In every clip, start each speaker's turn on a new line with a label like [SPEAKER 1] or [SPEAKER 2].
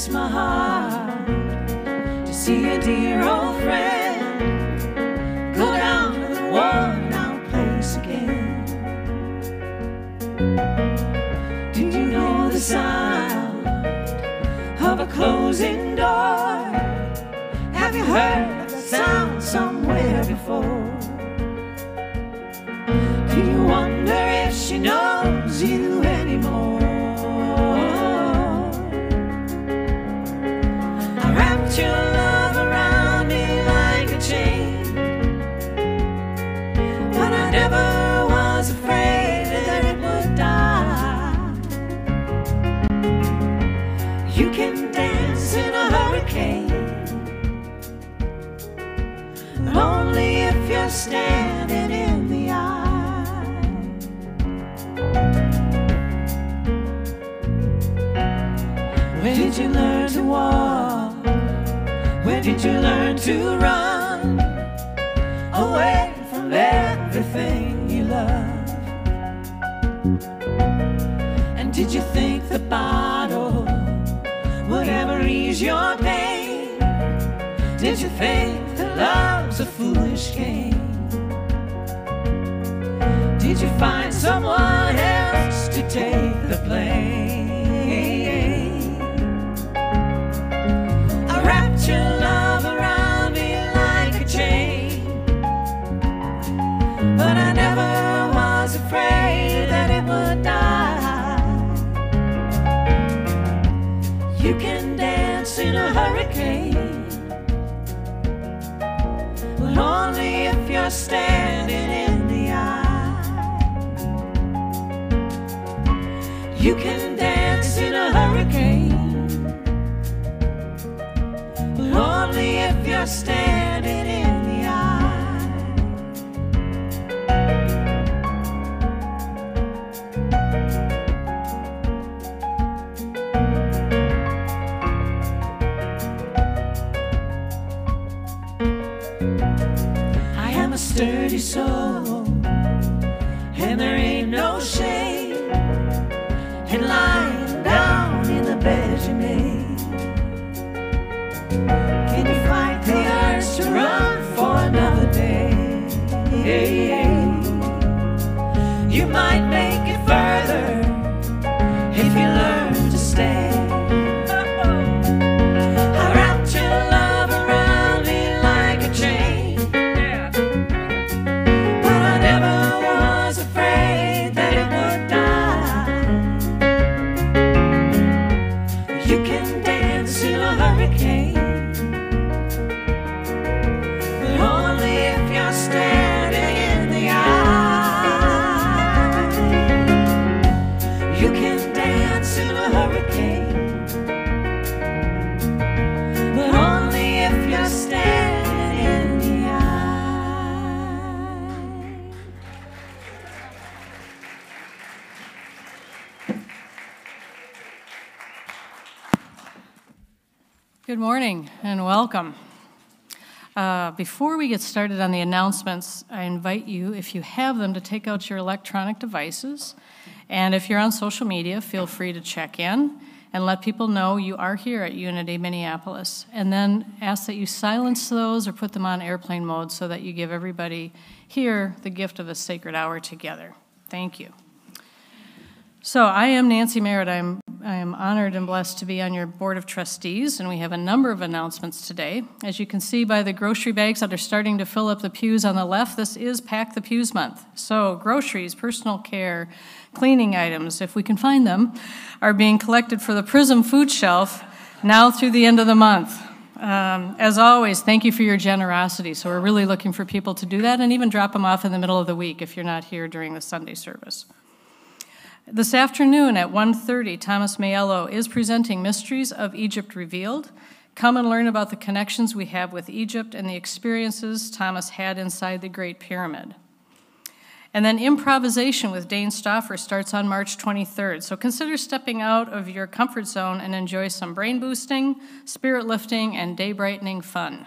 [SPEAKER 1] breaks my heart to see a dear old friend go down to the worn out place again. Did you know the sound of a closing you learn to run away from everything you love? And did you think the bottle would ever ease your pain? Did you think that love's a foolish game? Did you find someone else to take the blame? Hurricane, only if you're standing in the eye. You can dance in a hurricane, but only if you're standing
[SPEAKER 2] welcome. Uh, Before we get started on the announcements, I invite you, if you have them, to take out your electronic devices. And if you're on social media, feel free to check in and let people know you are here at Unity Minneapolis. And then ask that you silence those or put them on airplane mode so that you give everybody here the gift of a sacred hour together. Thank you. So I am Nancy Merritt. I'm, I am honored and blessed to be on your Board of Trustees, and we have a number of announcements today. As you can see by the grocery bags that are starting to fill up the pews on the left, this is Pack the Pews Month. So groceries, personal care, cleaning items, if we can find them, are being collected for the Prism Food Shelf now through the end of the month. Um, as always, thank you for your generosity. So we're really looking for people to do that and even drop them off in the middle of the week if you're not here during the Sunday service. This afternoon at 1:30, Thomas Mayello is presenting Mysteries of Egypt Revealed. Come and learn about the connections we have with Egypt and the experiences Thomas had inside the Great Pyramid. And then improvisation with Dane Stoffer starts on March 23rd. So consider stepping out of your comfort zone and enjoy some brain boosting, spirit lifting, and day brightening fun.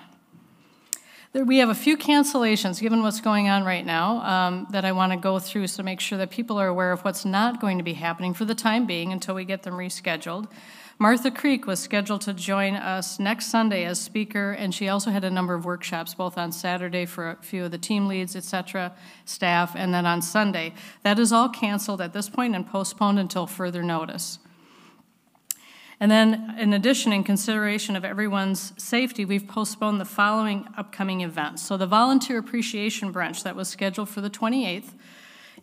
[SPEAKER 2] We have a few cancellations, given what's going on right now, um, that I want to go through so make sure that people are aware of what's not going to be happening for the time being until we get them rescheduled. Martha Creek was scheduled to join us next Sunday as speaker, and she also had a number of workshops, both on Saturday for a few of the team leads, et cetera, staff, and then on Sunday. That is all canceled at this point and postponed until further notice. And then, in addition, in consideration of everyone's safety, we've postponed the following upcoming events. So, the Volunteer Appreciation Brunch that was scheduled for the 28th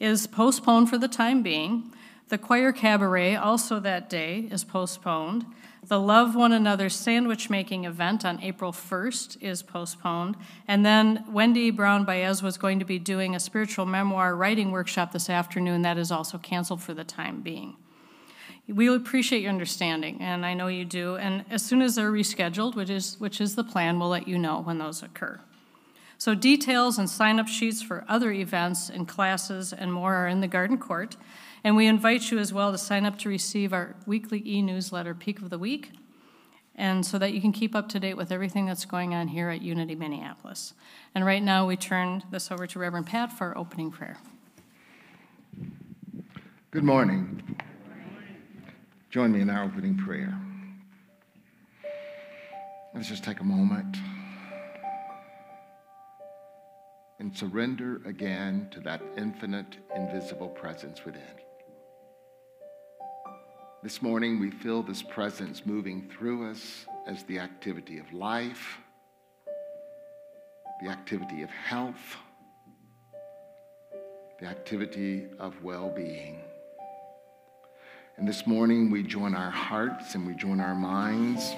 [SPEAKER 2] is postponed for the time being. The choir cabaret, also that day, is postponed. The Love One Another sandwich making event on April 1st is postponed. And then Wendy Brown Baez was going to be doing a spiritual memoir writing workshop this afternoon. That is also canceled for the time being. We appreciate your understanding, and I know you do. And as soon as they're rescheduled, which is, which is the plan, we'll let you know when those occur. So, details and sign up sheets for other events and classes and more are in the garden court. And we invite you as well to sign up to receive our weekly e newsletter, Peak of the Week, and so that you can keep up to date with everything that's going on here at Unity Minneapolis. And right now, we turn this over to Reverend Pat for our opening prayer.
[SPEAKER 3] Good morning. Join me in our opening prayer. Let's just take a moment and surrender again to that infinite, invisible presence within. This morning, we feel this presence moving through us as the activity of life, the activity of health, the activity of well being. And this morning, we join our hearts and we join our minds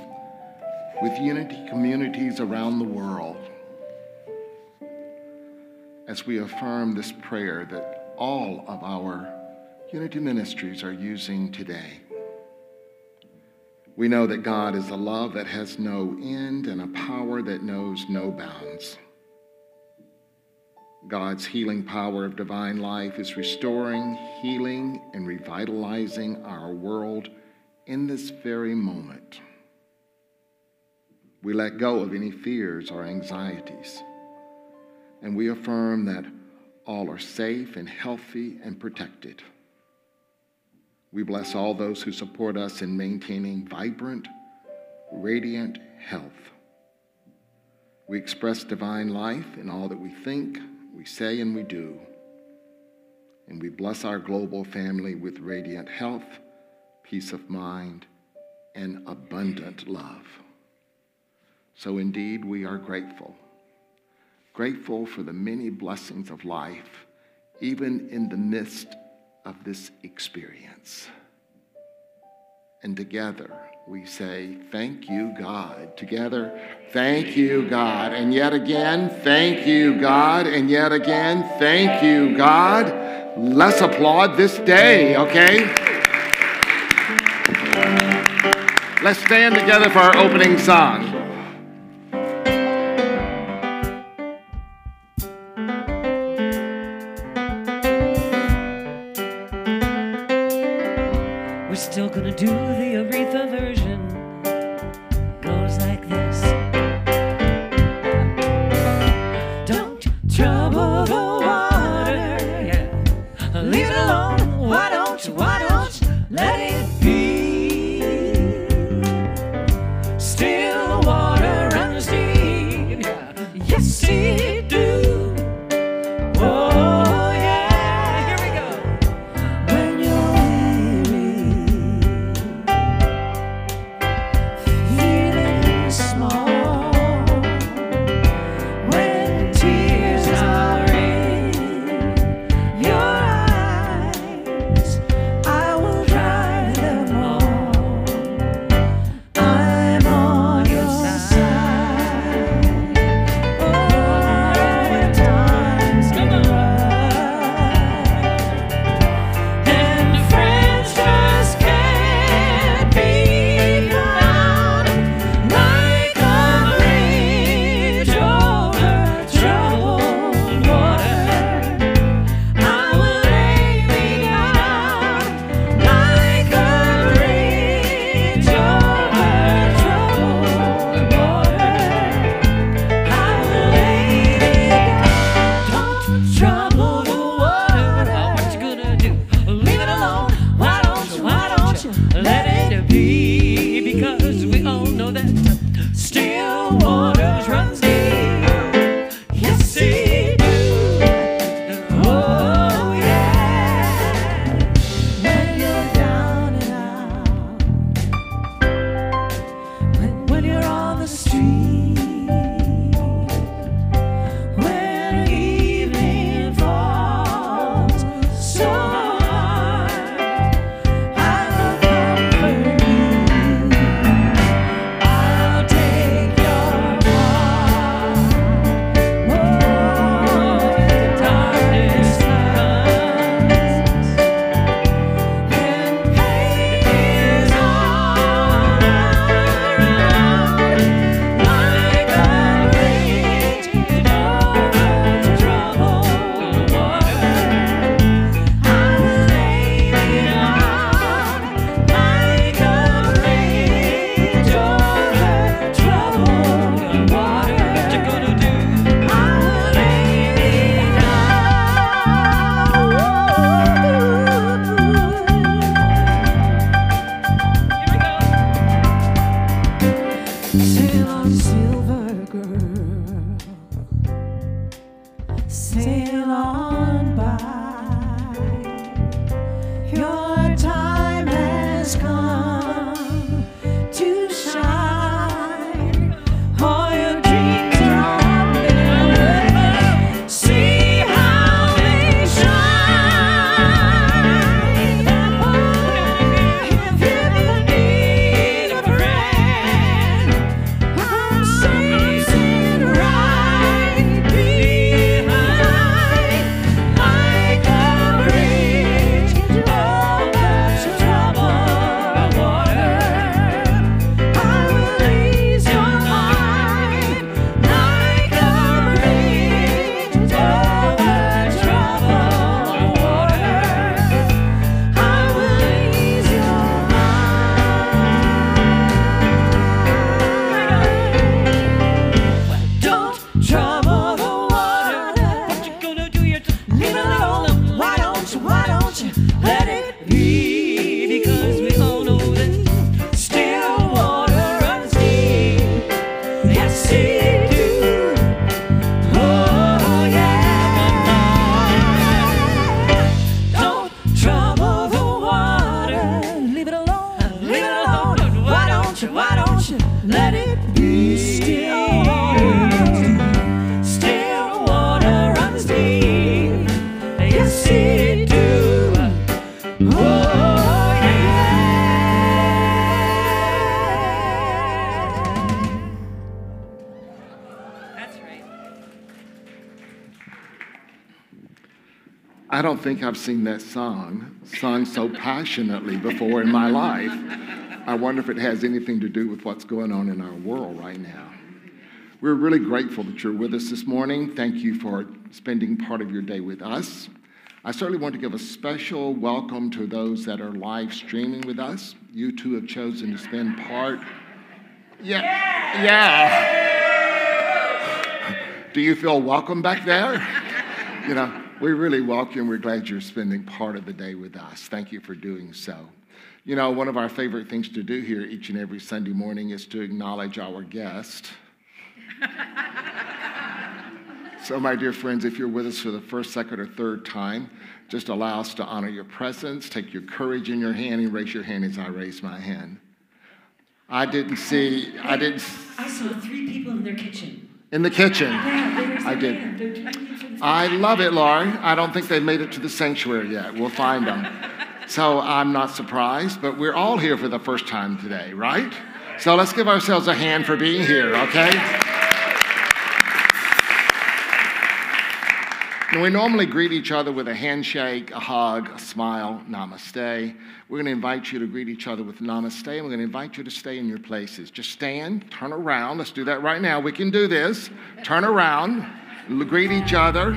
[SPEAKER 3] with unity communities around the world as we affirm this prayer that all of our unity ministries are using today. We know that God is a love that has no end and a power that knows no bounds. God's healing power of divine life is restoring, healing, and revitalizing our world in this very moment. We let go of any fears or anxieties, and we affirm that all are safe and healthy and protected. We bless all those who support us in maintaining vibrant, radiant health. We express divine life in all that we think, we say, and we do. And we bless our global family with radiant health, peace of mind, and abundant love. So indeed, we are grateful. Grateful for the many blessings of life, even in the midst of this experience. And together we say, Thank you, God. Together, thank you, God. And yet again, thank you, God. And yet again, thank you, God. Let's applaud this day, okay? Let's stand together for our opening song. Think I've seen that song sung so passionately before in my life. I wonder if it has anything to do with what's going on in our world right now. We're really grateful that you're with us this morning. Thank you for spending part of your day with us. I certainly want to give a special welcome to those that are live streaming with us. You two have chosen to spend part. Yeah. Yeah. Do you feel welcome back there? You know, we really welcome. We're glad you're spending part of the day with us. Thank you for doing so. You know, one of our favorite things to do here each and every Sunday morning is to acknowledge our guest. so, my dear friends, if you're with us for the first, second, or third time, just allow us to honor your presence. Take your courage in your hand and raise your hand as I raise my hand. I didn't see, I didn't.
[SPEAKER 4] I saw three people in their kitchen.
[SPEAKER 3] In the kitchen. I did. I love it, Laurie. I don't think they've made it to the sanctuary yet. We'll find them. So I'm not surprised, but we're all here for the first time today, right? So let's give ourselves a hand for being here, okay? And we normally greet each other with a handshake, a hug, a smile, namaste. We're going to invite you to greet each other with namaste, and we're going to invite you to stay in your places. Just stand, turn around. Let's do that right now. We can do this. Turn around greet each other.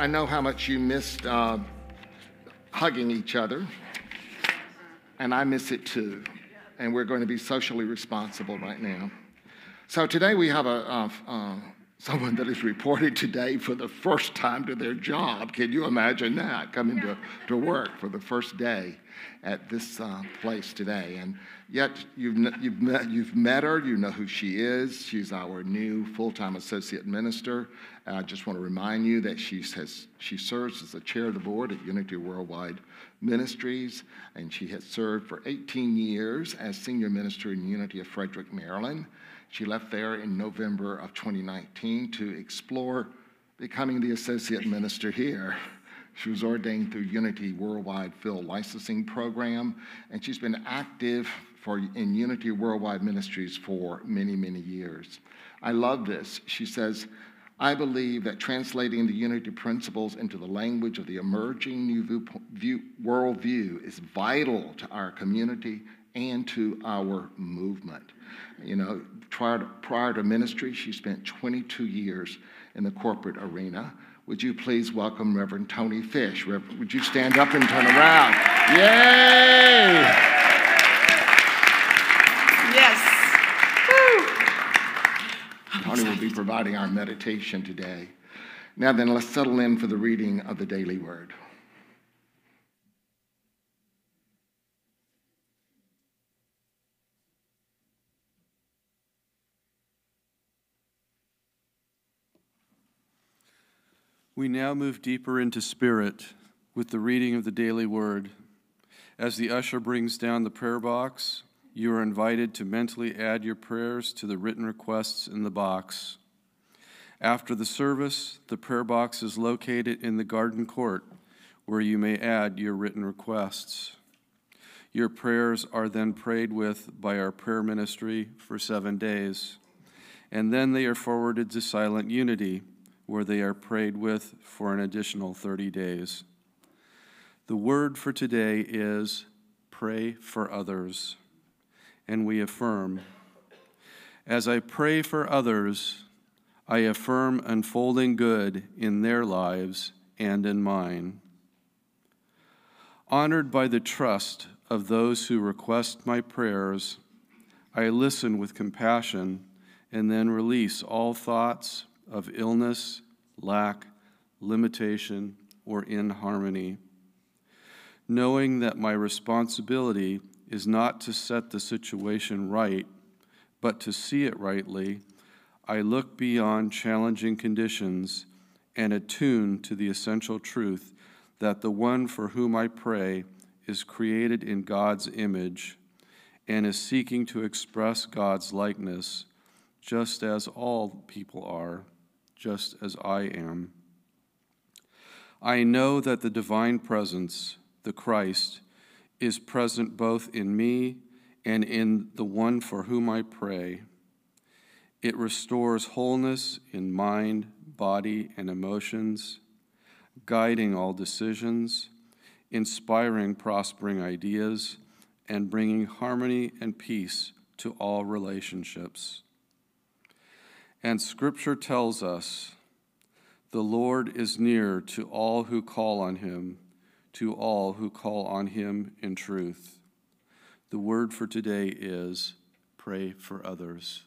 [SPEAKER 3] I know how much you missed uh, hugging each other. and I miss it too. And we're going to be socially responsible right now. So today we have a, uh, uh, someone that is reporting today for the first time to their job. Can you imagine that? Coming to, to work for the first day at this uh, place today. And yet you've, you've, met, you've met her, you know who she is. She's our new full time associate minister. I just want to remind you that she, has, she serves as the chair of the board at Unity Worldwide Ministries, and she has served for 18 years as senior minister in Unity of Frederick, Maryland. She left there in November of 2019 to explore becoming the associate minister here. She was ordained through Unity Worldwide Field Licensing Program, and she's been active for, in Unity Worldwide Ministries for many, many years. I love this. She says, I believe that translating the unity principles into the language of the emerging new view, view, worldview is vital to our community and to our movement. You know, prior to, prior to ministry, she spent 22 years in the corporate arena. Would you please welcome Reverend Tony Fish? Would you stand up and turn around? Yay! Tony will be providing our meditation today. Now then, let's settle in for the reading of the daily word.
[SPEAKER 5] We now move deeper into spirit with the reading of the daily word. As the usher brings down the prayer box, you are invited to mentally add your prayers to the written requests in the box. After the service, the prayer box is located in the garden court where you may add your written requests. Your prayers are then prayed with by our prayer ministry for seven days, and then they are forwarded to Silent Unity where they are prayed with for an additional 30 days. The word for today is pray for others, and we affirm. As I pray for others, I affirm unfolding good in their lives and in mine. Honored by the trust of those who request my prayers, I listen with compassion and then release all thoughts, of illness, lack, limitation, or inharmony. Knowing that my responsibility is not to set the situation right, but to see it rightly, I look beyond challenging conditions and attune to the essential truth that the one for whom I pray is created in God's image and is seeking to express God's likeness, just as all people are just as I am. I know that the divine presence, the Christ, is present both in me and in the one for whom I pray. It restores wholeness in mind, body, and emotions, guiding all decisions, inspiring prospering ideas, and bringing harmony and peace to all relationships. And Scripture tells us the Lord is near to all who call on him, to all who call on him in truth. The word for today is pray for others.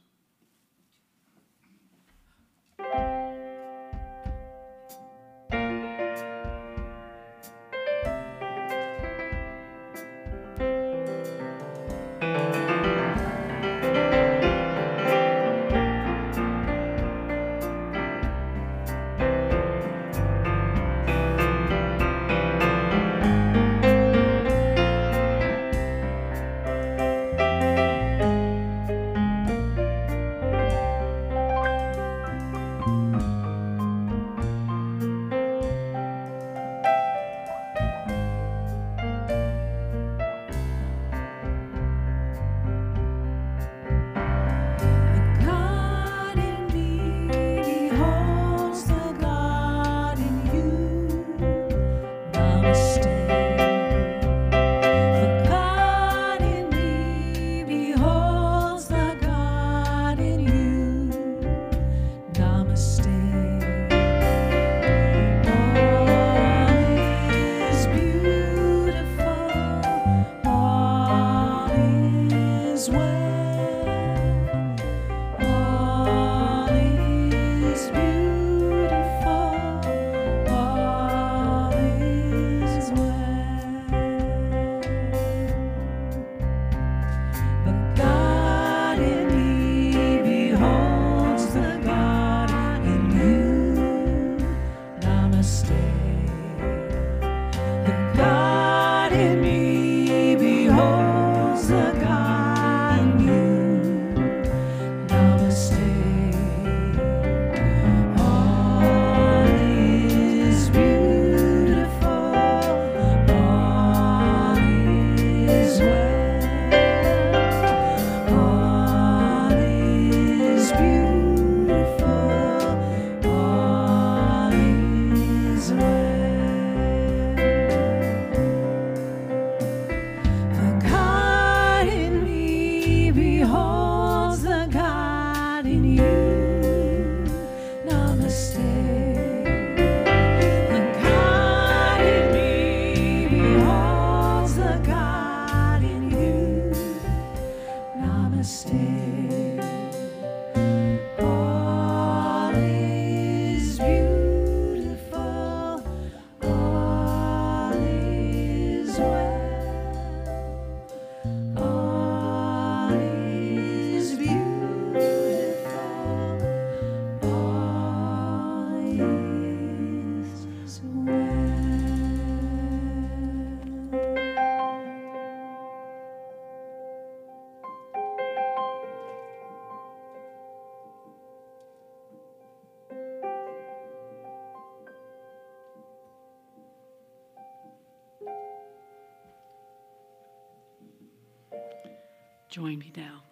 [SPEAKER 1] Join me now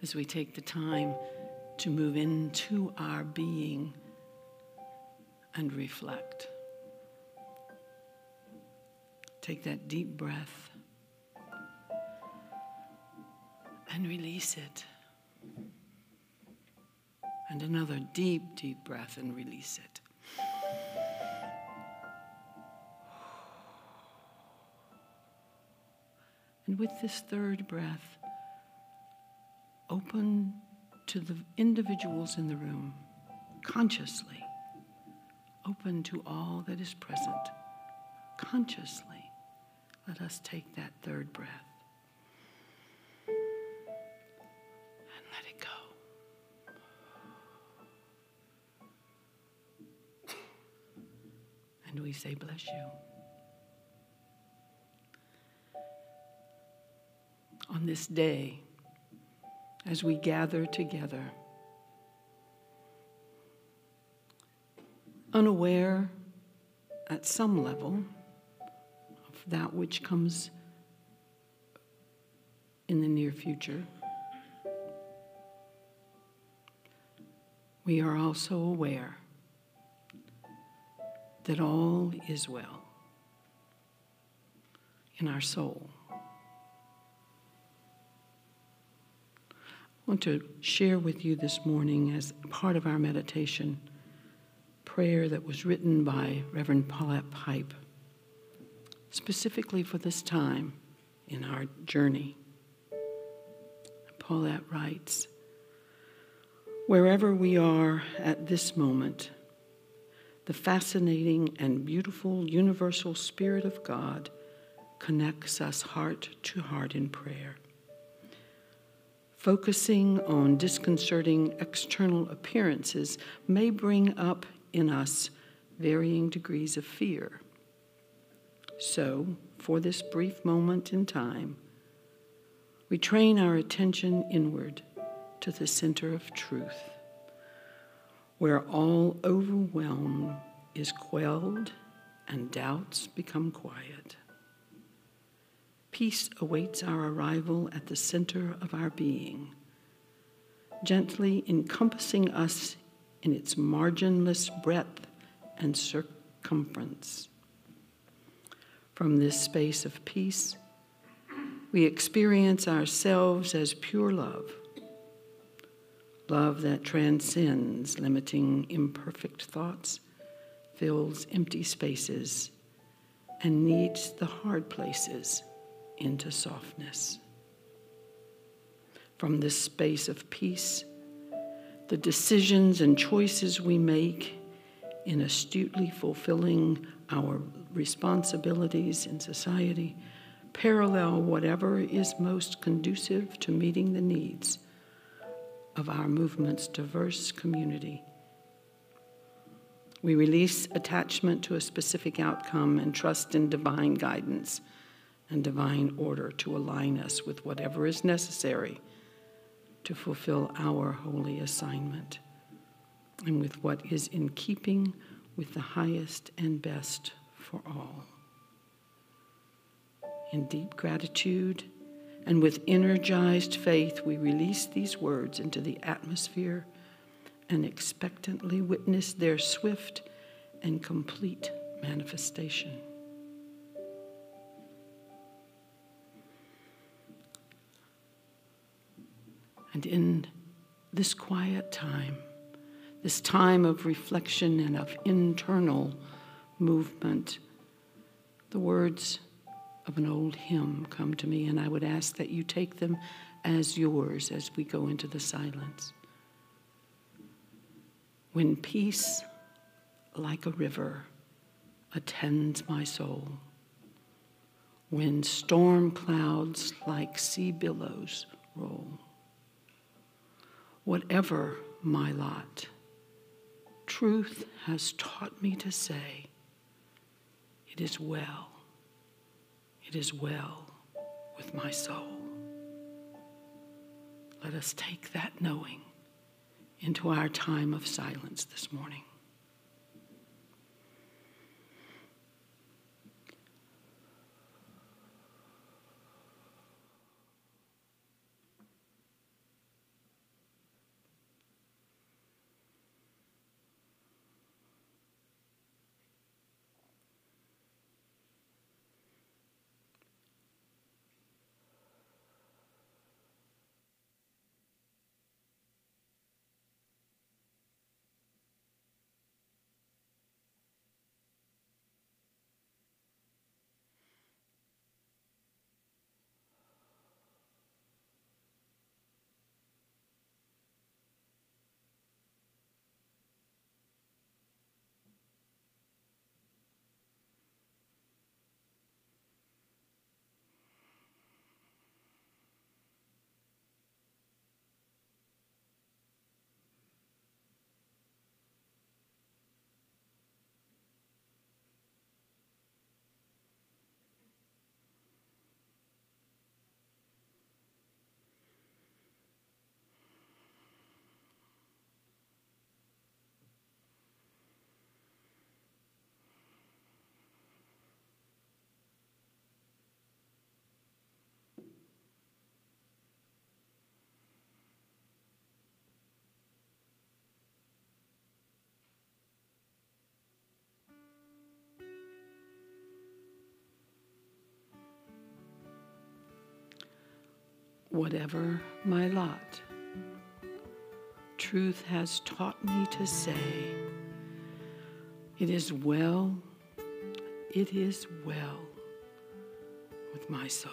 [SPEAKER 1] as we take the time to move into our being and reflect. Take that deep breath and release it. And another deep, deep breath and release it. And with this third breath, open to the individuals in the room consciously. Open to all that is present consciously. Let us take that third breath and let it go. And we say, Bless you. On this day as we gather together, unaware at some level of that which comes in the near future. We are also aware that all is well in our soul. I want to share with you this morning, as part of our meditation, prayer that was written by Reverend Paulette Pipe, specifically for this time in our journey. Paulette writes Wherever we are at this moment, the fascinating and beautiful universal Spirit of God connects us heart to heart in prayer. Focusing on disconcerting external appearances may bring up in us varying degrees of fear. So, for this brief moment in time, we train our attention inward to the center of truth, where all overwhelm is quelled and doubts become quiet. Peace awaits our arrival at the center of our being, gently encompassing us in its marginless breadth and circumference. From this space of peace, we experience ourselves as pure love, love that transcends limiting, imperfect thoughts, fills empty spaces, and kneads the hard places into softness. From this space of peace, the decisions and choices we make in astutely fulfilling our responsibilities in society parallel whatever is most conducive to meeting the needs of our movement's diverse community. We release attachment to a specific outcome and trust in divine guidance and divine order to align us with whatever is necessary to fulfill our holy assignment and with what is in keeping with the highest and best for all. In deep gratitude and with energized faith, we release these words into the atmosphere and expectantly witness their swift and complete manifestation. And in this quiet time, this time of reflection and of internal movement, the words of an old hymn come to me, and I would ask that you take them as yours as we go into the silence. When peace, like a river, attends my soul, when storm clouds like sea billows roll, whatever my lot, truth has taught me to say, It is well, it is well with my soul. Let us take that knowing into our time of silence this morning. Whatever my lot. Truth has taught me to say, It is well, it is well with my soul.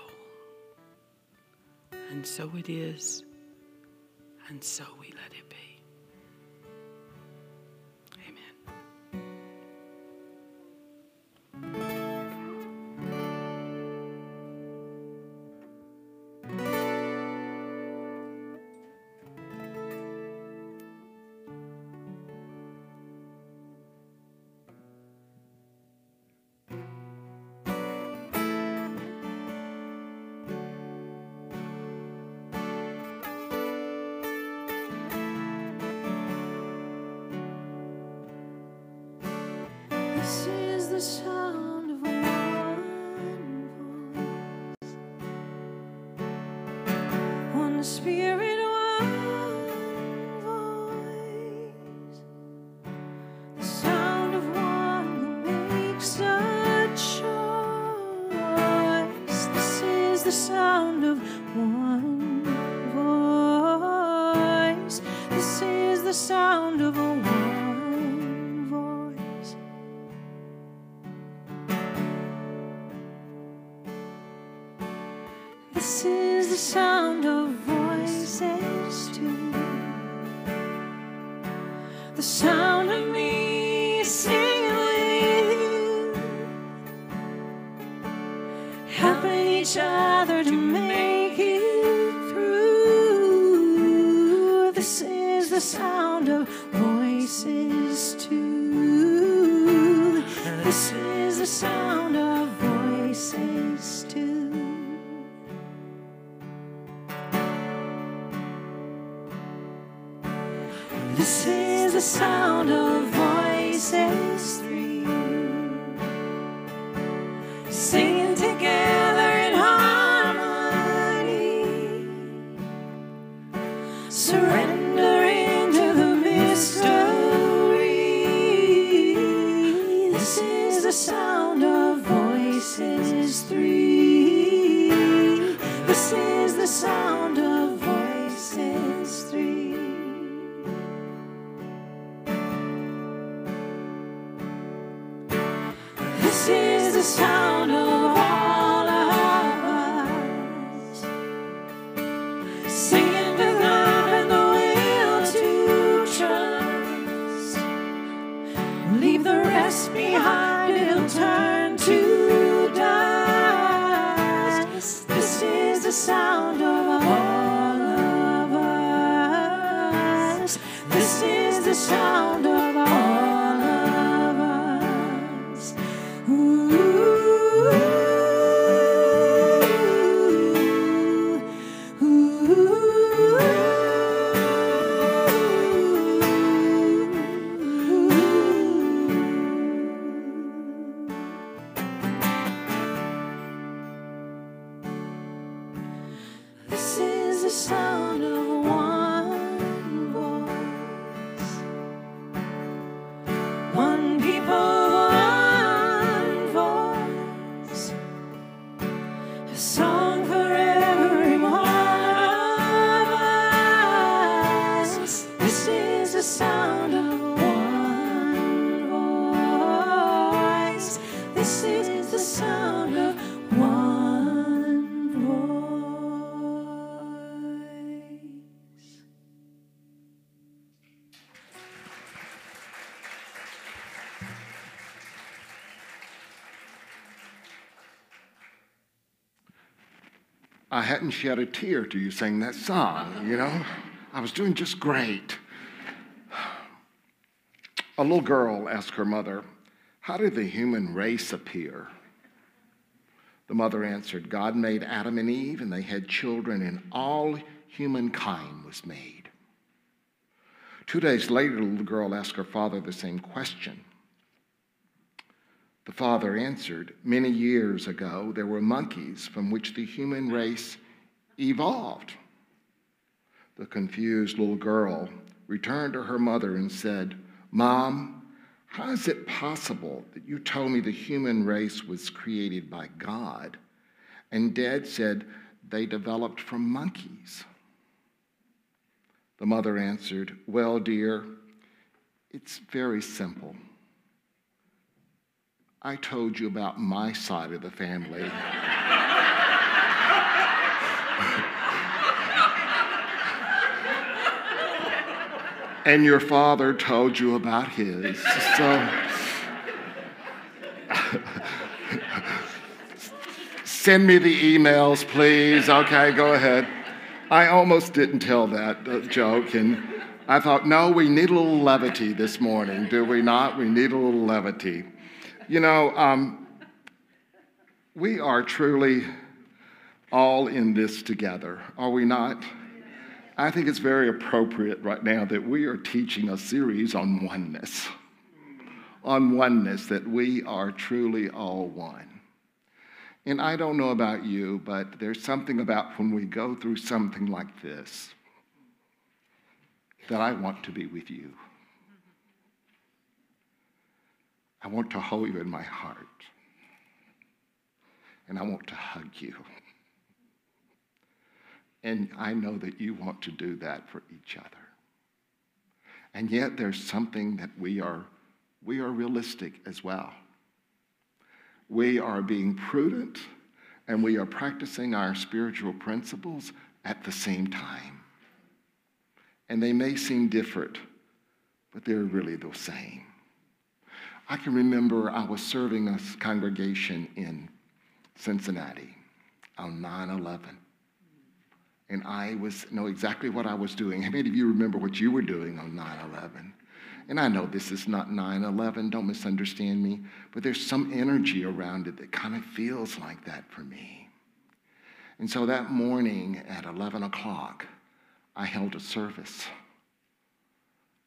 [SPEAKER 1] And so it is, and so we let it
[SPEAKER 6] This is the sound of voices too.
[SPEAKER 3] I hadn't shed a tear to you sang that song, you know? I was doing just great. A little girl asked her mother, How did the human race appear? The mother answered, God made Adam and Eve, and they had children, and all humankind was made. Two days later, the little girl asked her father the same question. The father answered, Many years ago, there were monkeys from which the human race evolved. The confused little girl returned to her mother and said, Mom, how is it possible that you told me the human race was created by God? And Dad said they developed from monkeys. The mother answered, Well, dear, it's very simple. I told you about my side of the family. and your father told you about his. So send me the emails, please. Okay, go ahead. I almost didn't tell that uh, joke, and I thought, no, we need a little levity this morning, do we not? We need a little levity. You know, um, we are truly all in this together, are we not? I think it's very appropriate right now that we are teaching a series on oneness. On oneness, that we are truly all one. And I don't know about you, but there's something about when we go through something like this that I want to be with you. I want to hold you in my heart. And I want to hug you. And I know that you want to do that for each other. And yet there's something that we are we are realistic as well. We are being prudent and we are practicing our spiritual principles at the same time. And they may seem different, but they're really the same. I can remember I was serving a congregation in Cincinnati on 9 11. And I was know exactly what I was doing. How many of you remember what you were doing on 9 11? And I know this is not 9 11, don't misunderstand me, but there's some energy around it that kind of feels like that for me. And so that morning at 11 o'clock, I held a service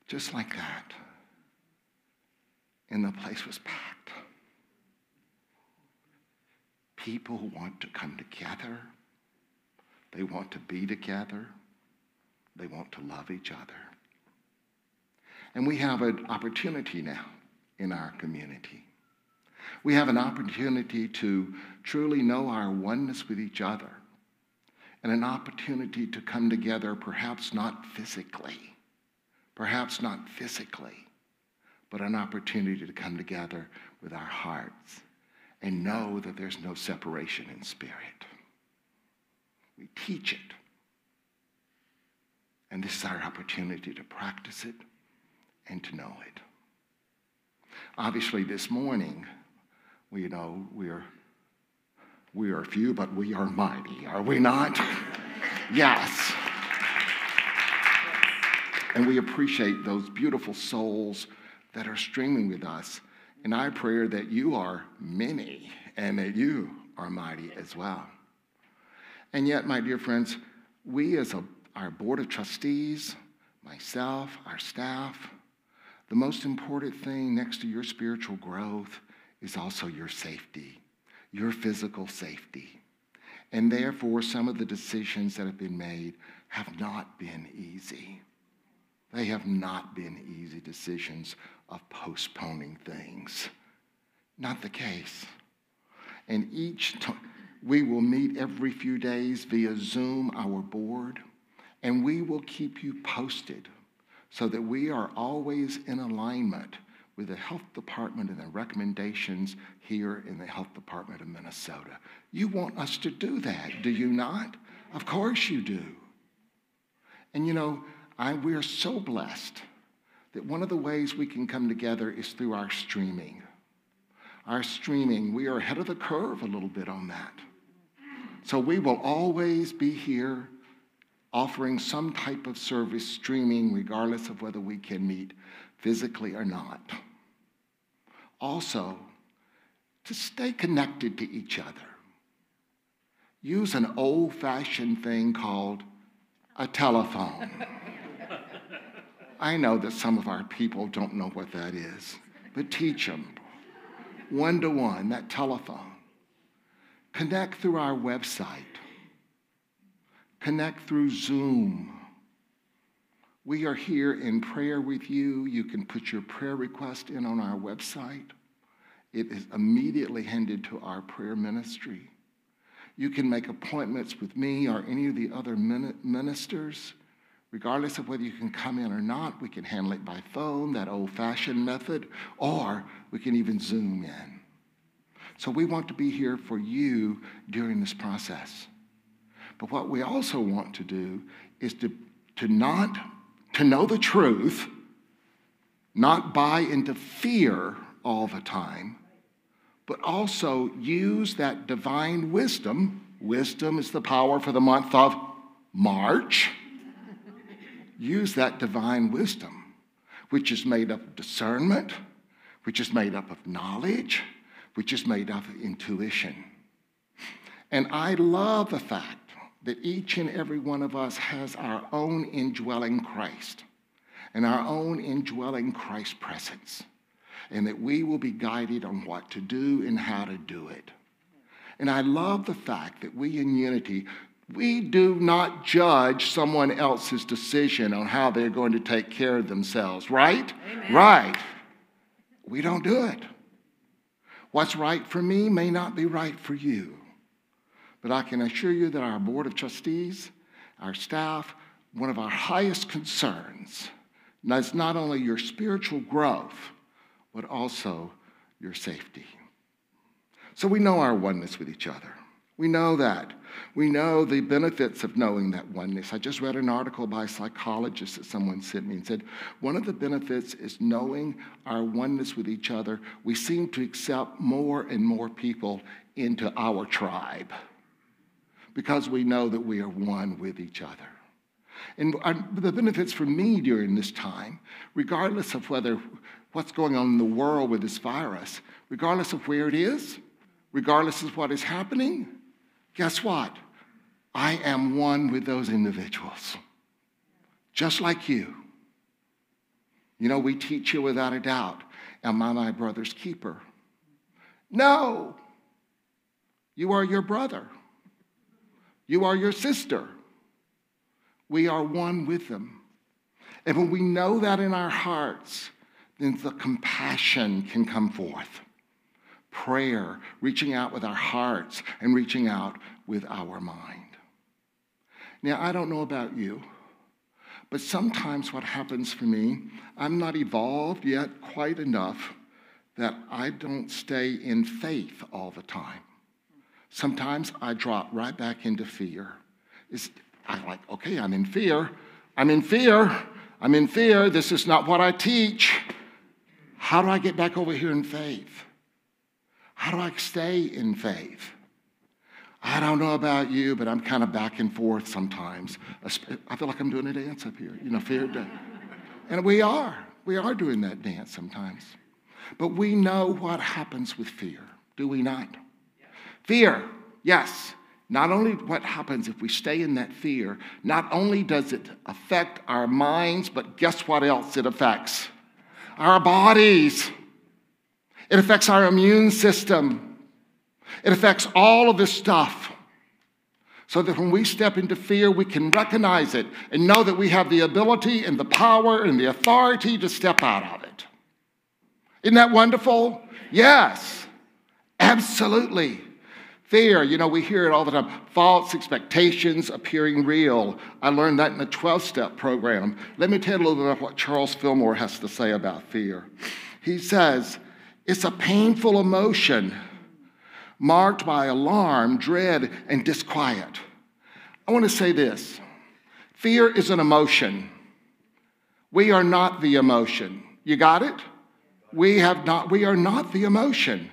[SPEAKER 3] just like that. And the place was packed. People want to come together. They want to be together. They want to love each other. And we have an opportunity now in our community. We have an opportunity to truly know our oneness with each other and an opportunity to come together, perhaps not physically, perhaps not physically, but an opportunity to come together with our hearts and know that there's no separation in spirit. We teach it. And this is our opportunity to practice it and to know it. Obviously, this morning, we know we are we are few, but we are mighty, are we not? yes. And we appreciate those beautiful souls that are streaming with us. And I pray that you are many and that you are mighty as well. And yet, my dear friends, we as a, our board of trustees, myself, our staff, the most important thing next to your spiritual growth is also your safety, your physical safety. And therefore, some of the decisions that have been made have not been easy. They have not been easy decisions of postponing things. Not the case. And each time, we will meet every few days via Zoom, our board, and we will keep you posted so that we are always in alignment with the health department and the recommendations here in the health department of Minnesota. You want us to do that, do you not? Of course you do. And you know, I, we are so blessed that one of the ways we can come together is through our streaming. Our streaming, we are ahead of the curve a little bit on that. So we will always be here offering some type of service streaming, regardless of whether we can meet physically or not. Also, to stay connected to each other. Use an old fashioned thing called a telephone. I know that some of our people don't know what that is, but teach them. One to one, that telephone. Connect through our website Connect through Zoom. We are here in prayer with you. You can put your prayer request in on our website. It is immediately handed to our prayer ministry. You can make appointments with me or any of the other ministers. Regardless of whether you can come in or not, we can handle it by phone, that old fashioned method, or we can even Zoom in. So we want to be here for you during this process. But what we also want to do is to, to not to know the truth, not buy into fear all the time, but also use that divine wisdom. Wisdom is the power for the month of March. Use that divine wisdom, which is made up of discernment, which is made up of knowledge, which is made up of intuition. And I love the fact that each and every one of us has our own indwelling Christ and our own indwelling Christ presence, and that we will be guided on what to do and how to do it. And I love the fact that we in unity, we do not judge someone else's decision on how they're going to take care of themselves, right? Amen. Right. We don't do it. What's right for me may not be right for you. But I can assure you that our Board of Trustees, our staff, one of our highest concerns is not only your spiritual growth, but also your safety. So we know our oneness with each other. We know that. We know the benefits of knowing that oneness. I just read an article by a psychologist that someone sent me and said one of the benefits is knowing our oneness with each other. We seem to accept more and more people into our tribe because we know that we are one with each other. And the benefits for me during this time, regardless of whether what's going on in the world with this virus, regardless of where it is, regardless of what is happening, guess what? I am one with those individuals, just like you. You know, we teach you without a doubt, Am I my brother's keeper? No. You are your brother. You are your sister. We are one with them. And when we know that in our hearts, then the compassion can come forth. Prayer, reaching out with our hearts and reaching out with our mind. Now, I don't know about you, but sometimes what happens for me, I'm not evolved yet quite enough that I don't stay in faith all the time. Sometimes I drop right back into fear. It's, I'm like, okay, I'm in fear. I'm in fear. I'm in fear. This is not what I teach. How do I get back over here in faith? How do I stay in faith? I don't know about you, but I'm kind of back and forth sometimes. I feel like I'm doing a dance up here, you know, fear. And we are. We are doing that dance sometimes. But we know what happens with fear, do we not? Fear, yes. Not only what happens if we stay in that fear, not only does it affect our minds, but guess what else it affects? Our bodies. It affects our immune system. It affects all of this stuff. So that when we step into fear, we can recognize it and know that we have the ability and the power and the authority to step out of it. Isn't that wonderful? Yes, absolutely. Fear, you know, we hear it all the time. False expectations appearing real. I learned that in the 12 step program. Let me tell you a little bit about what Charles Fillmore has to say about fear. He says, it's a painful emotion marked by alarm, dread, and disquiet. I want to say this fear is an emotion. We are not the emotion. You got it? we have not we are not the emotion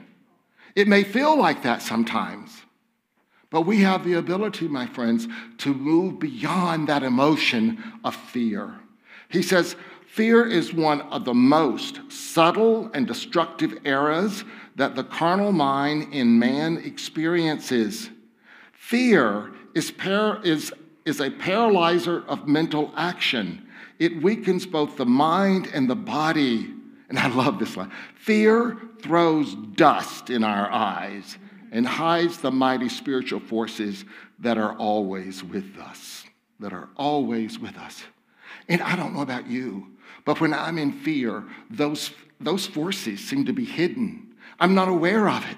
[SPEAKER 3] it may feel like that sometimes but we have the ability my friends to move beyond that emotion of fear he says fear is one of the most subtle and destructive eras that the carnal mind in man experiences fear is, par- is, is a paralyzer of mental action it weakens both the mind and the body and I love this line fear throws dust in our eyes and hides the mighty spiritual forces that are always with us. That are always with us. And I don't know about you, but when I'm in fear, those, those forces seem to be hidden. I'm not aware of it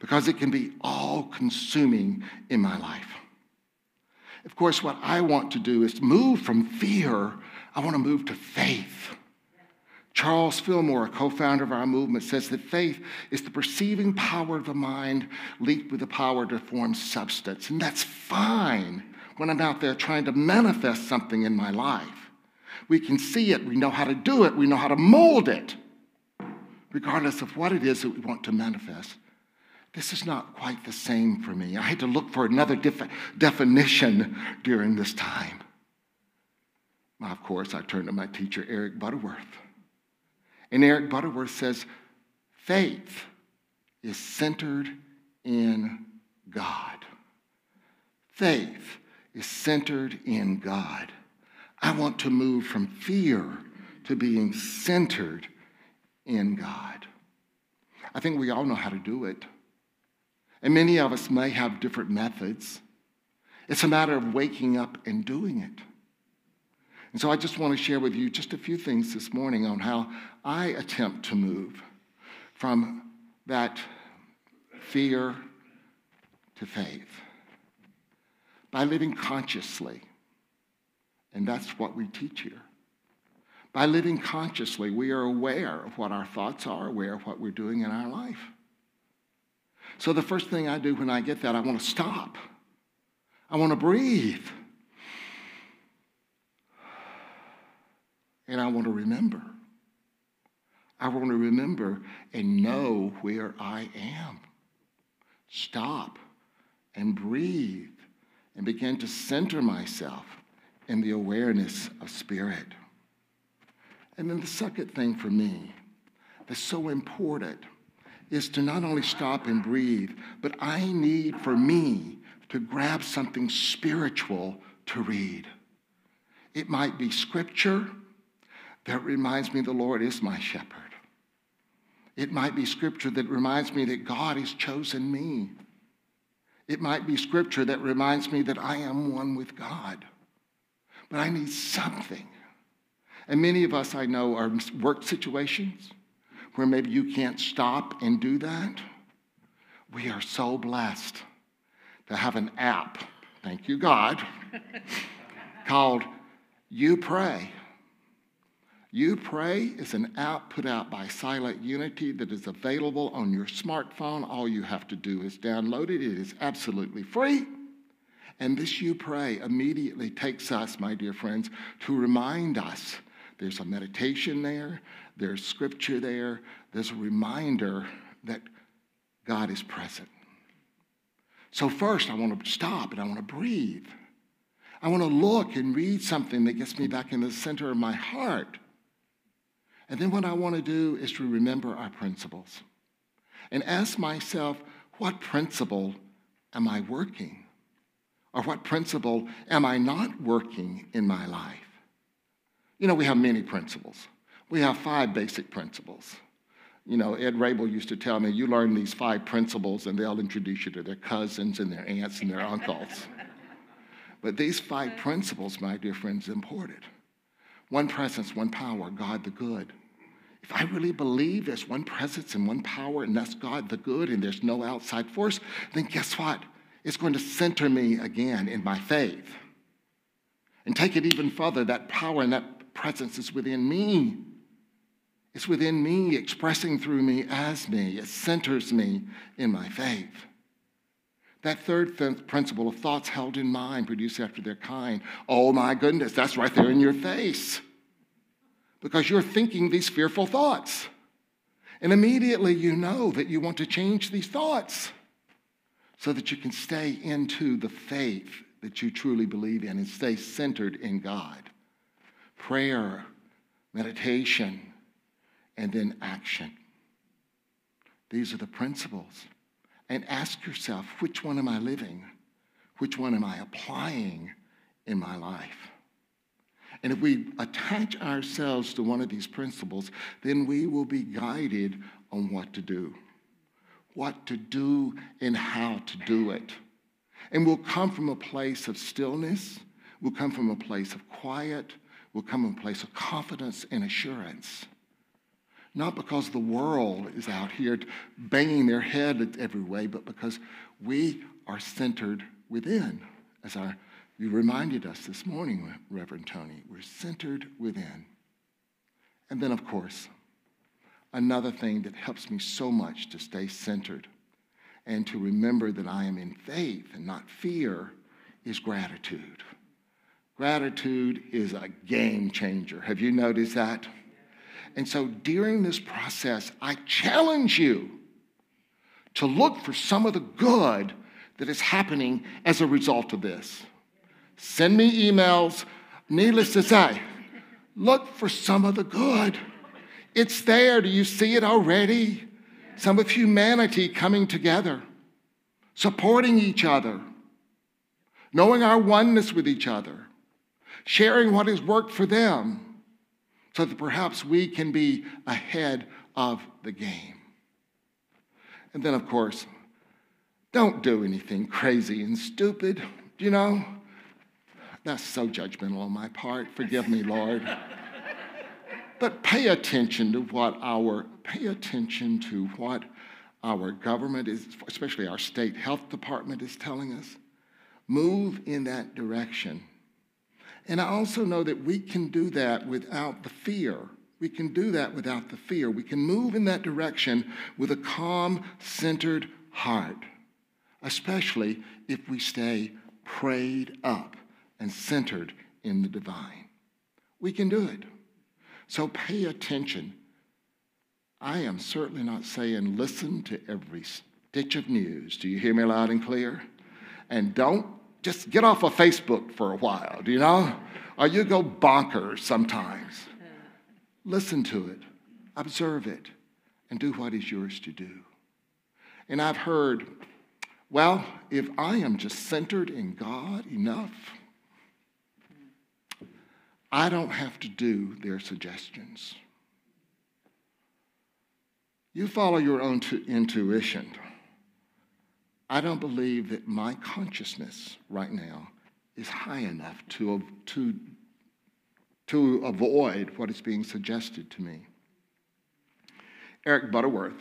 [SPEAKER 3] because it can be all consuming in my life. Of course, what I want to do is move from fear, I want to move to faith. Charles Fillmore, a co founder of our movement, says that faith is the perceiving power of the mind linked with the power to form substance. And that's fine when I'm out there trying to manifest something in my life. We can see it, we know how to do it, we know how to mold it, regardless of what it is that we want to manifest. This is not quite the same for me. I had to look for another def- definition during this time. Of course, I turned to my teacher, Eric Butterworth. And Eric Butterworth says faith is centered in God. Faith is centered in God. I want to move from fear to being centered in God. I think we all know how to do it. And many of us may have different methods. It's a matter of waking up and doing it. And so I just want to share with you just a few things this morning on how I attempt to move from that fear to faith by living consciously. And that's what we teach here. By living consciously, we are aware of what our thoughts are, aware of what we're doing in our life. So the first thing I do when I get that, I want to stop. I want to breathe. And I want to remember. I want to remember and know where I am. Stop and breathe and begin to center myself in the awareness of spirit. And then the second thing for me that's so important is to not only stop and breathe, but I need for me to grab something spiritual to read. It might be scripture, that reminds me the Lord is my shepherd. It might be scripture that reminds me that God has chosen me. It might be scripture that reminds me that I am one with God. But I need something. And many of us I know are work situations where maybe you can't stop and do that. We are so blessed to have an app, thank you, God, called You Pray. You Pray is an app put out by Silent Unity that is available on your smartphone. All you have to do is download it, it is absolutely free. And this You Pray immediately takes us, my dear friends, to remind us there's a meditation there, there's scripture there, there's a reminder that God is present. So, first, I want to stop and I want to breathe. I want to look and read something that gets me back in the center of my heart. And then what I want to do is to remember our principles and ask myself, what principle am I working? Or what principle am I not working in my life? You know, we have many principles. We have five basic principles. You know, Ed Rabel used to tell me, you learn these five principles and they'll introduce you to their cousins and their aunts and their uncles. But these five principles, my dear friends, is important. One presence, one power, God the good. If I really believe there's one presence and one power, and that's God the good, and there's no outside force, then guess what? It's going to center me again in my faith. And take it even further, that power and that presence is within me. It's within me, expressing through me as me. It centers me in my faith. That third th- principle of thoughts held in mind produce after their kind. Oh my goodness, that's right there in your face. Because you're thinking these fearful thoughts. And immediately you know that you want to change these thoughts so that you can stay into the faith that you truly believe in and stay centered in God. Prayer, meditation, and then action. These are the principles. And ask yourself which one am I living? Which one am I applying in my life? And if we attach ourselves to one of these principles, then we will be guided on what to do. What to do and how to do it. And we'll come from a place of stillness, we'll come from a place of quiet, we'll come from a place of confidence and assurance. Not because the world is out here banging their head every way, but because we are centered within. As our, you reminded us this morning, Reverend Tony, we're centered within. And then, of course, another thing that helps me so much to stay centered and to remember that I am in faith and not fear is gratitude. Gratitude is a game changer. Have you noticed that? And so during this process, I challenge you to look for some of the good that is happening as a result of this. Send me emails. Needless to say, look for some of the good. It's there. Do you see it already? Some of humanity coming together, supporting each other, knowing our oneness with each other, sharing what has worked for them so that perhaps we can be ahead of the game. And then, of course, don't do anything crazy and stupid, you know? That's so judgmental on my part. Forgive me, Lord. but pay attention to what our pay attention to what our government is, especially our state health department is telling us. Move in that direction and I also know that we can do that without the fear. We can do that without the fear. We can move in that direction with a calm, centered heart, especially if we stay prayed up and centered in the divine. We can do it. So pay attention. I am certainly not saying listen to every stitch of news. Do you hear me loud and clear? And don't just get off of Facebook for a while, do you know? Or you go bonkers sometimes. Listen to it, observe it, and do what is yours to do. And I've heard, well, if I am just centered in God enough, I don't have to do their suggestions. You follow your own t- intuition. I don't believe that my consciousness right now is high enough to, to, to avoid what is being suggested to me. Eric Butterworth,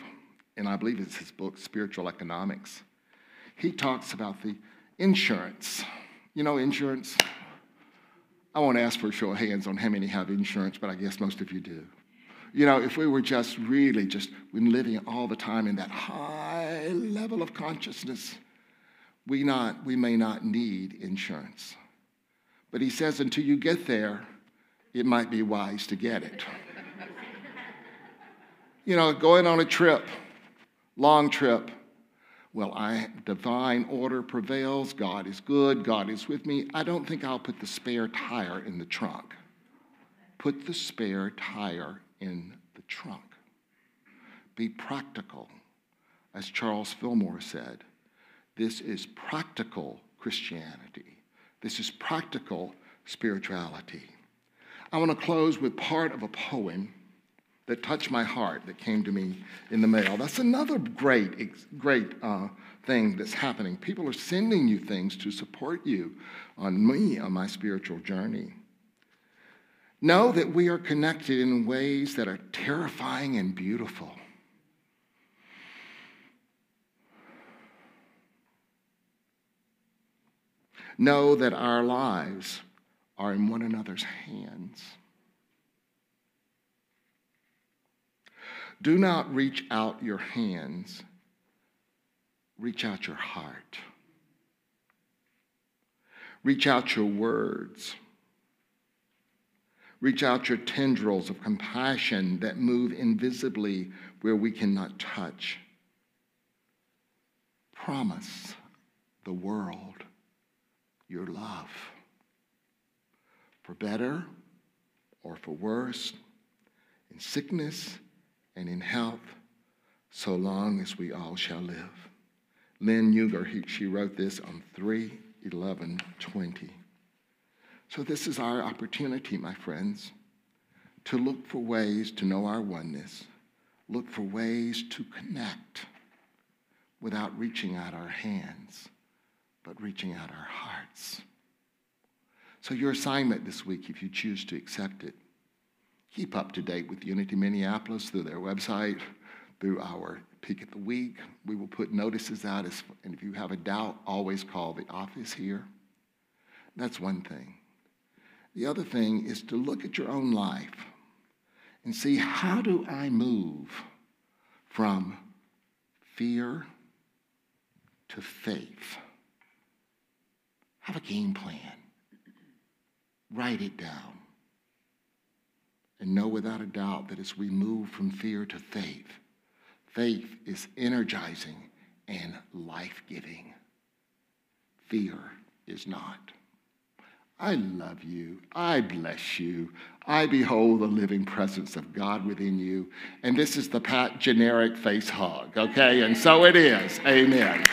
[SPEAKER 3] and I believe it's his book, Spiritual Economics, he talks about the insurance. You know, insurance? I won't ask for a show of hands on how many have insurance, but I guess most of you do. You know, if we were just really just living all the time in that high level of consciousness, we, not, we may not need insurance. But he says until you get there, it might be wise to get it. you know, going on a trip, long trip, well, I divine order prevails, God is good, God is with me. I don't think I'll put the spare tire in the trunk. Put the spare tire in the trunk. Be practical. As Charles Fillmore said, this is practical Christianity. This is practical spirituality. I want to close with part of a poem that touched my heart that came to me in the mail. That's another great, great uh, thing that's happening. People are sending you things to support you on me on my spiritual journey. Know that we are connected in ways that are terrifying and beautiful. Know that our lives are in one another's hands. Do not reach out your hands, reach out your heart. Reach out your words. Reach out your tendrils of compassion that move invisibly where we cannot touch. Promise the world your love. For better or for worse, in sickness and in health, so long as we all shall live. Lynn Ungar, he, she wrote this on 3 11 20. So, this is our opportunity, my friends, to look for ways to know our oneness, look for ways to connect without reaching out our hands, but reaching out our hearts. So, your assignment this week, if you choose to accept it, keep up to date with Unity Minneapolis through their website, through our peek of the week. We will put notices out, as, and if you have a doubt, always call the office here. That's one thing. The other thing is to look at your own life and see how do I move from fear to faith? Have a game plan. Write it down and know without a doubt that as we move from fear to faith, faith is energizing and life giving. Fear is not. I love you. I bless you. I behold the living presence of God within you. And this is the Pat generic face hug, okay? And so it is. Amen.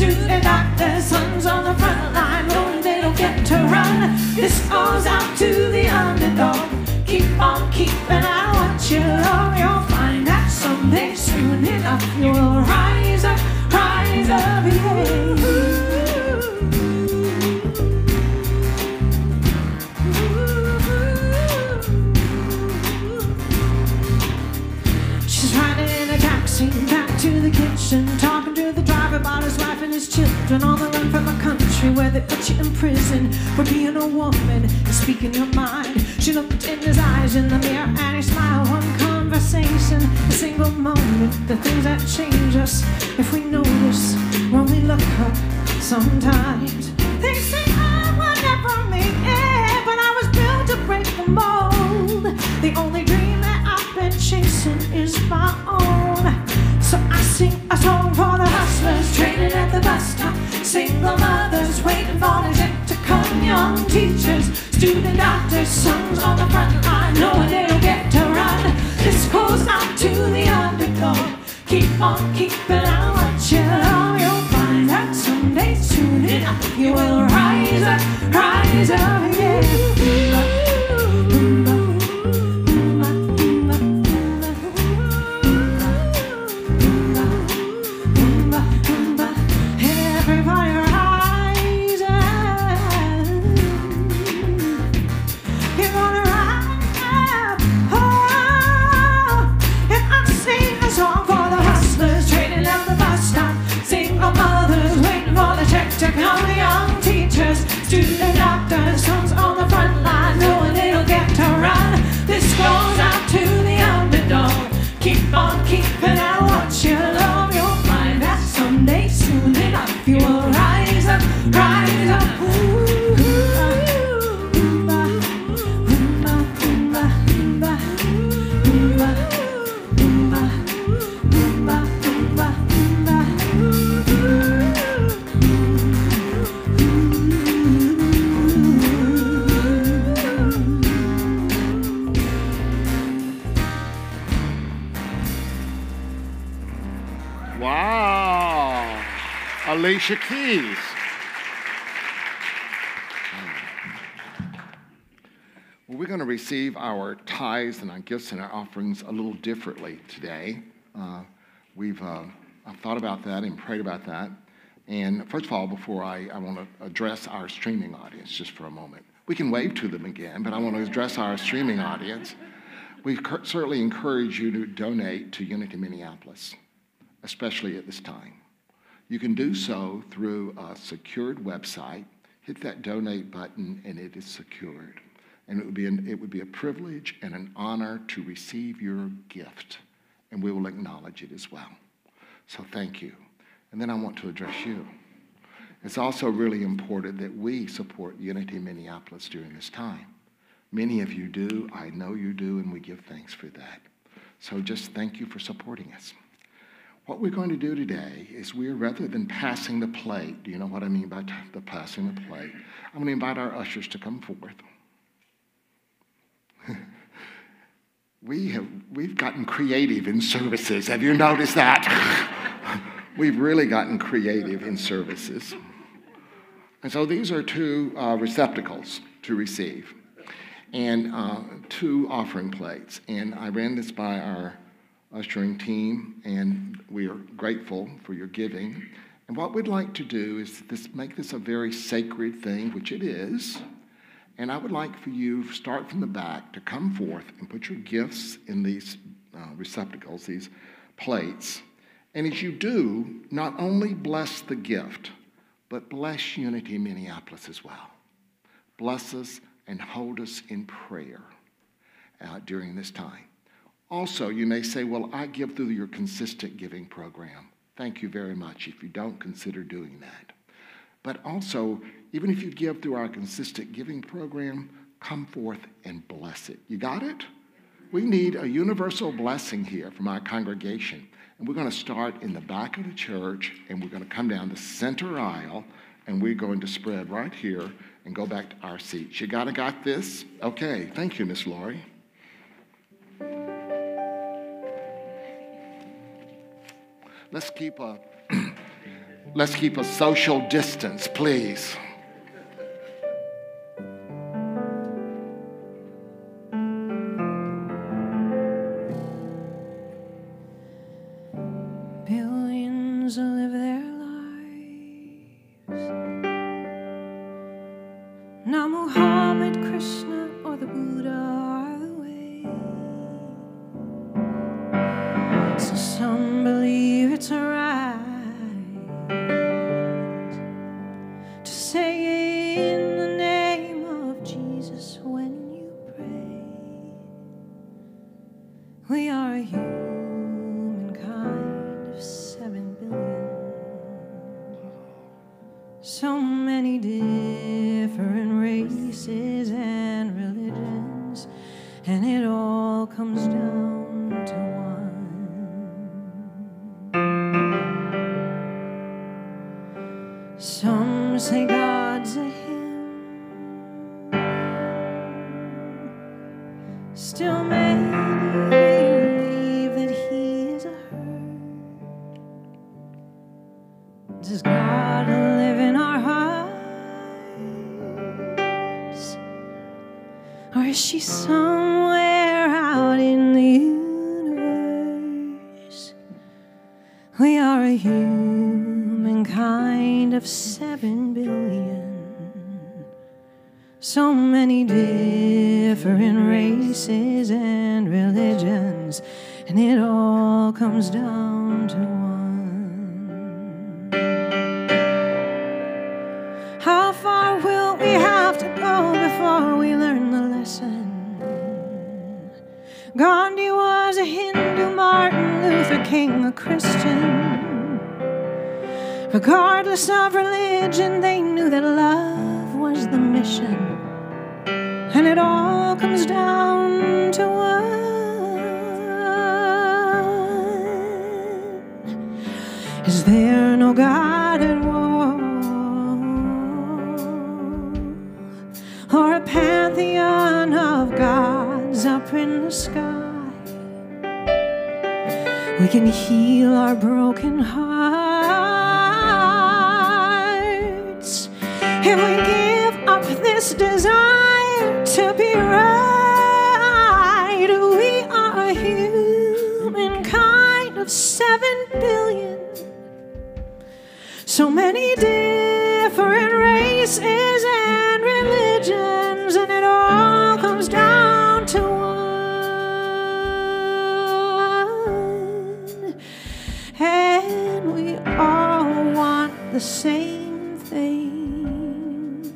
[SPEAKER 1] Student doctors, sons on the front line, knowing they don't get to run. This goes out to the underdog. Keep on keeping out what you love. You'll find that someday, soon enough, you will rise up, rise up. yeah. Where they put you in prison for being a woman and speaking your mind. She looked in his eyes in the mirror and he smiled. One conversation, a single moment, the things that change us if we notice when we look up. Sometimes Single mothers waiting for the jet to come. Young teachers, student doctors, sons on the front line, knowing they don't get to run. This goes out to the underdog. Keep on keeping out what you love. You'll find that someday, soon enough, you will rise up, rise up, yeah.
[SPEAKER 3] Keys. Well, we're going to receive our tithes and our gifts and our offerings a little differently today. Uh, we've uh, I've thought about that and prayed about that. And first of all, before I, I want to address our streaming audience just for a moment. We can wave to them again, but I want to address our streaming audience. We certainly encourage you to donate to Unity Minneapolis, especially at this time. You can do so through a secured website. Hit that donate button, and it is secured. And it would be, an, it would be a privilege and an honor to receive your gift, and we will acknowledge it as well. So thank you. And then I want to address you. It's also really important that we support Unity Minneapolis during this time. Many of you do, I know you do, and we give thanks for that. So just thank you for supporting us. What we're going to do today is we're, rather than passing the plate, do you know what I mean by t- the passing the plate? I'm going to invite our ushers to come forth. we have, we've gotten creative in services. Have you noticed that? we've really gotten creative in services. And so these are two uh, receptacles to receive and uh, two offering plates. And I ran this by our ushering team, and we are grateful for your giving. And what we'd like to do is this, make this a very sacred thing, which it is. And I would like for you, start from the back, to come forth and put your gifts in these uh, receptacles, these plates. And as you do, not only bless the gift, but bless Unity Minneapolis as well. Bless us and hold us in prayer uh, during this time. Also, you may say, Well, I give through your consistent giving program. Thank you very much. If you don't, consider doing that. But also, even if you give through our consistent giving program, come forth and bless it. You got it? we need a universal blessing here from our congregation. And we're going to start in the back of the church and we're going to come down the center aisle and we're going to spread right here and go back to our seats. You got to got this? Okay. Thank you, Miss Laurie. Let's keep a let's keep a social distance, please.
[SPEAKER 1] Before we learn the lesson? Gandhi was a Hindu, Martin Luther King a Christian. Regardless of religion, they knew that love was the mission. And it all comes down to one. Is there no God at all? Can heal our broken hearts if we give up this desire to be right. We are humankind of seven billion. So many different races the same things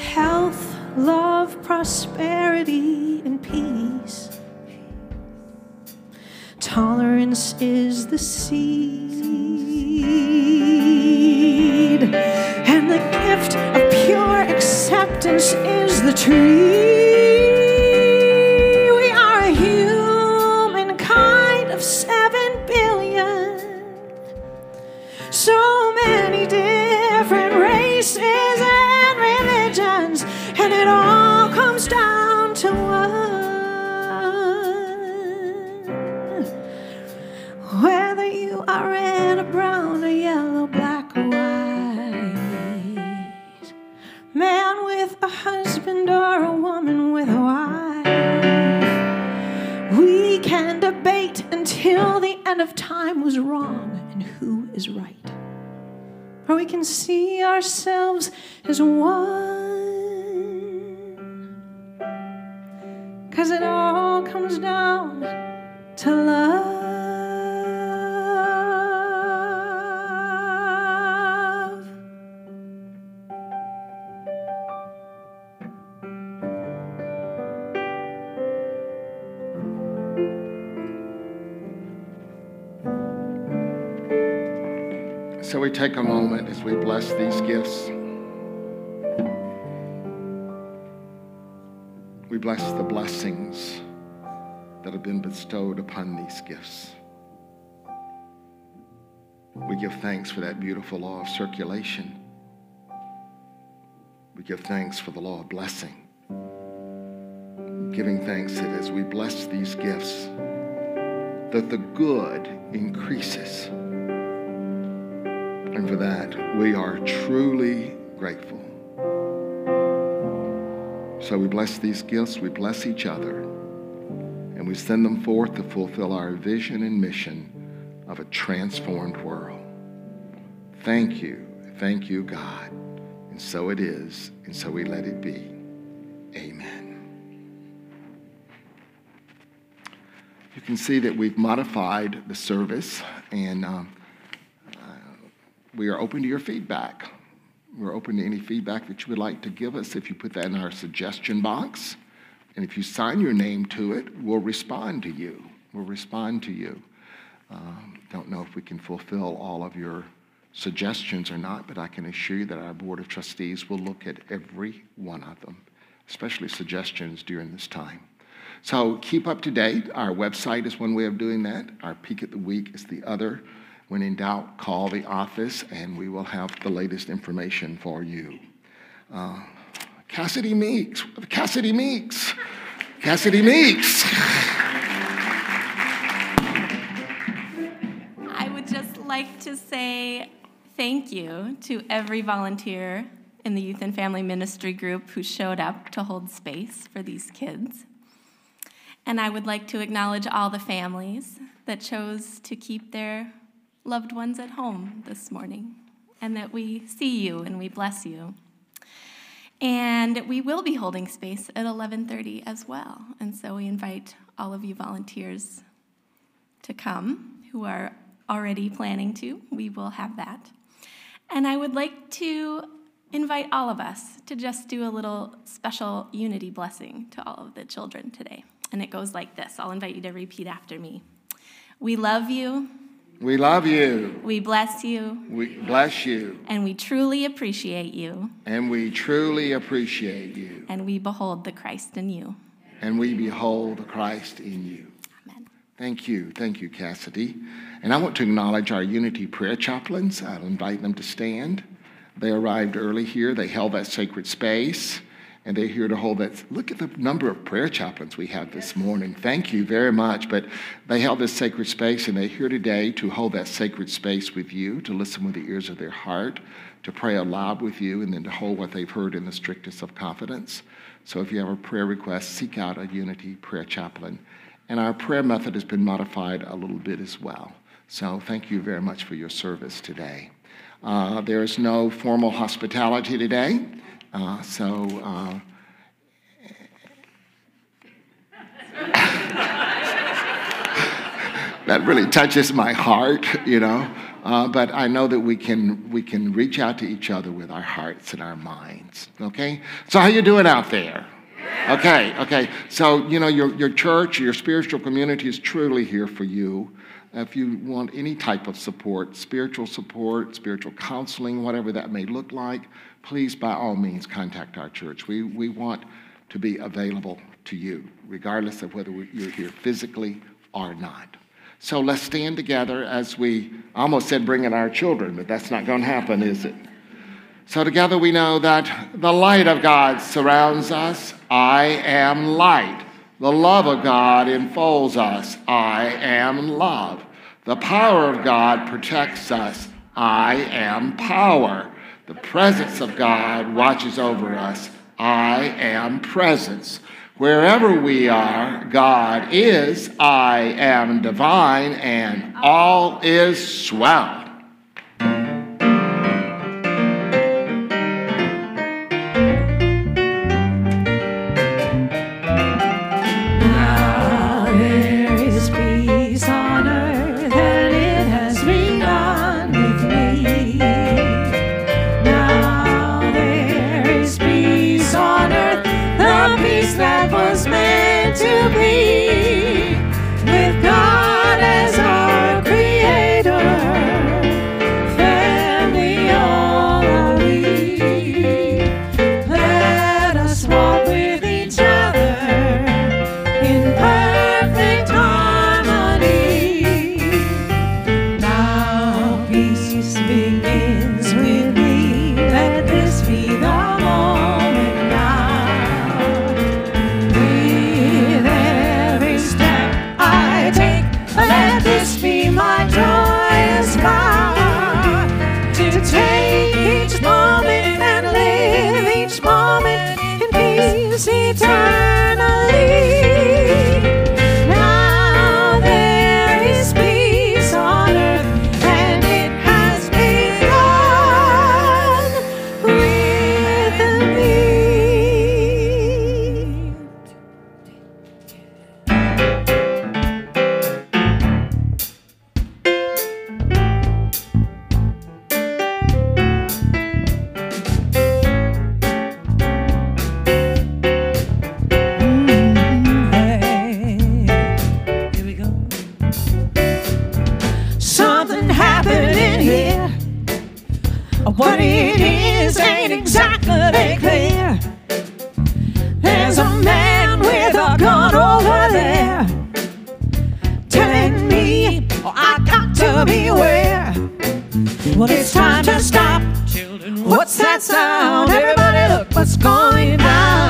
[SPEAKER 1] health, love, prosperity, and peace. Tolerance is the seed, and the gift of pure acceptance is the tree. See ourselves as one. Cause it all comes down to love.
[SPEAKER 3] Take a moment as we bless these gifts. We bless the blessings that have been bestowed upon these gifts. We give thanks for that beautiful law of circulation. We give thanks for the law of blessing. Giving thanks that as we bless these gifts, that the good increases. And for that, we are truly grateful. So we bless these gifts, we bless each other, and we send them forth to fulfill our vision and mission of a transformed world. Thank you, thank you, God. And so it is, and so we let it be. Amen. You can see that we've modified the service, and um, we are open to your feedback. We're open to any feedback that you would like to give us. If you put that in our suggestion box, and if you sign your name to it, we'll respond to you. We'll respond to you. Um, don't know if we can fulfill all of your suggestions or not, but I can assure you that our Board of Trustees will look at every one of them, especially suggestions during this time. So keep up to date. Our website is one way of doing that. Our Peek at the Week is the other. When in doubt, call the office and we will have the latest information for you. Uh, Cassidy Meeks, Cassidy Meeks, Cassidy Meeks.
[SPEAKER 7] I would just like to say thank you to every volunteer in the Youth and Family Ministry group who showed up to hold space for these kids. And I would like to acknowledge all the families that chose to keep their loved ones at home this morning, and that we see you and we bless you. And we will be holding space at 11:30 as well. And so we invite all of you volunteers to come who are already planning to. We will have that. And I would like to invite all of us to just do a little special unity blessing to all of the children today. And it goes like this I'll invite you to repeat after me. We love you.
[SPEAKER 3] We love you.
[SPEAKER 7] We bless you.
[SPEAKER 3] We bless you.
[SPEAKER 7] And we truly appreciate you.
[SPEAKER 3] And we truly appreciate you.
[SPEAKER 7] And we behold the Christ in you.
[SPEAKER 3] And we behold the Christ in you.
[SPEAKER 7] Amen.
[SPEAKER 3] Thank you. Thank you, Cassidy. And I want to acknowledge our Unity prayer chaplains. I'll invite them to stand. They arrived early here. They held that sacred space and they're here to hold that. Look at the number of prayer chaplains we have this morning. Thank you very much. But they held this sacred space, and they're here today to hold that sacred space with you, to listen with the ears of their heart, to pray aloud with you, and then to hold what they've heard in the strictest of confidence. So if you have a prayer request, seek out a Unity prayer chaplain. And our prayer method has been modified a little bit as well. So thank you very much for your service today. Uh, there is no formal hospitality today. Uh, so, uh, that really touches my heart, you know. Uh, but I know that we can we can reach out to each other with our hearts and our minds. Okay. So how you doing out there? Okay. Okay. So you know your your church, your spiritual community is truly here for you. If you want any type of support, spiritual support, spiritual counseling, whatever that may look like, please by all means contact our church. We, we want to be available to you, regardless of whether you're here physically or not. So let's stand together as we almost said bring in our children, but that's not going to happen, is it? So together we know that the light of God surrounds us. I am light. The love of God enfolds us. I am love. The power of God protects us. I am power. The presence of God watches over us. I am presence. Wherever we are, God is, I am divine, and all is swell.
[SPEAKER 1] stop. Children, what's that sound? Everybody look what's going on?